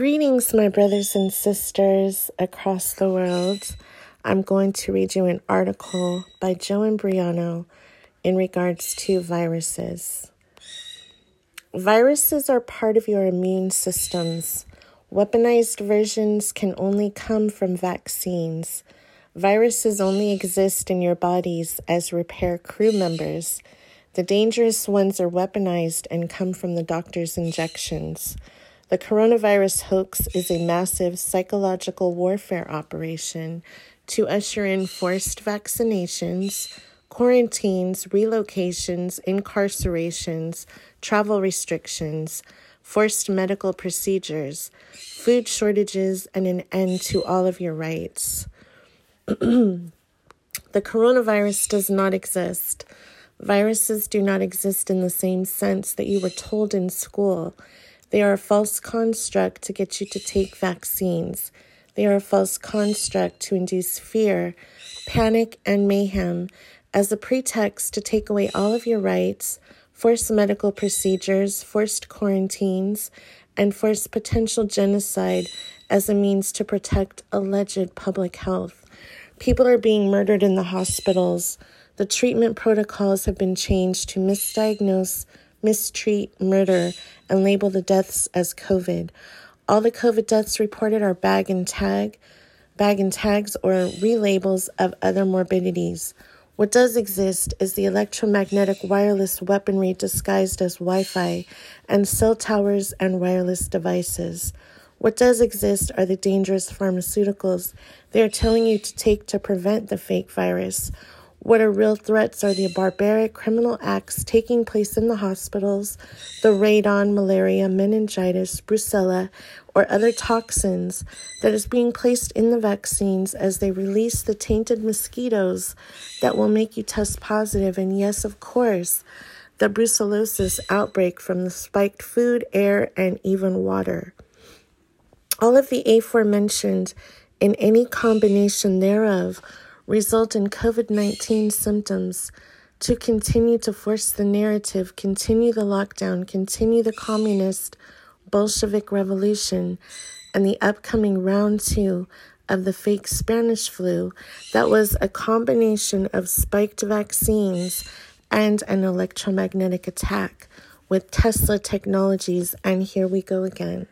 Greetings, my brothers and sisters across the world. I'm going to read you an article by Joe Imbriano in regards to viruses. Viruses are part of your immune systems. Weaponized versions can only come from vaccines. Viruses only exist in your bodies as repair crew members. The dangerous ones are weaponized and come from the doctor's injections. The coronavirus hoax is a massive psychological warfare operation to usher in forced vaccinations, quarantines, relocations, incarcerations, travel restrictions, forced medical procedures, food shortages, and an end to all of your rights. the coronavirus does not exist. Viruses do not exist in the same sense that you were told in school. They are a false construct to get you to take vaccines. They are a false construct to induce fear, panic, and mayhem as a pretext to take away all of your rights, force medical procedures, forced quarantines, and force potential genocide as a means to protect alleged public health. People are being murdered in the hospitals. The treatment protocols have been changed to misdiagnose mistreat, murder, and label the deaths as COVID. All the COVID deaths reported are bag and tag, bag and tags or relabels of other morbidities. What does exist is the electromagnetic wireless weaponry disguised as Wi Fi and cell towers and wireless devices. What does exist are the dangerous pharmaceuticals they are telling you to take to prevent the fake virus. What are real threats are the barbaric criminal acts taking place in the hospitals, the radon, malaria, meningitis, brucella, or other toxins that is being placed in the vaccines as they release the tainted mosquitoes that will make you test positive. And yes, of course, the brucellosis outbreak from the spiked food, air, and even water. All of the aforementioned in any combination thereof result in COVID 19 symptoms to continue to force the narrative, continue the lockdown, continue the communist Bolshevik revolution, and the upcoming round two of the fake Spanish flu that was a combination of spiked vaccines and an electromagnetic attack with Tesla technologies. And here we go again.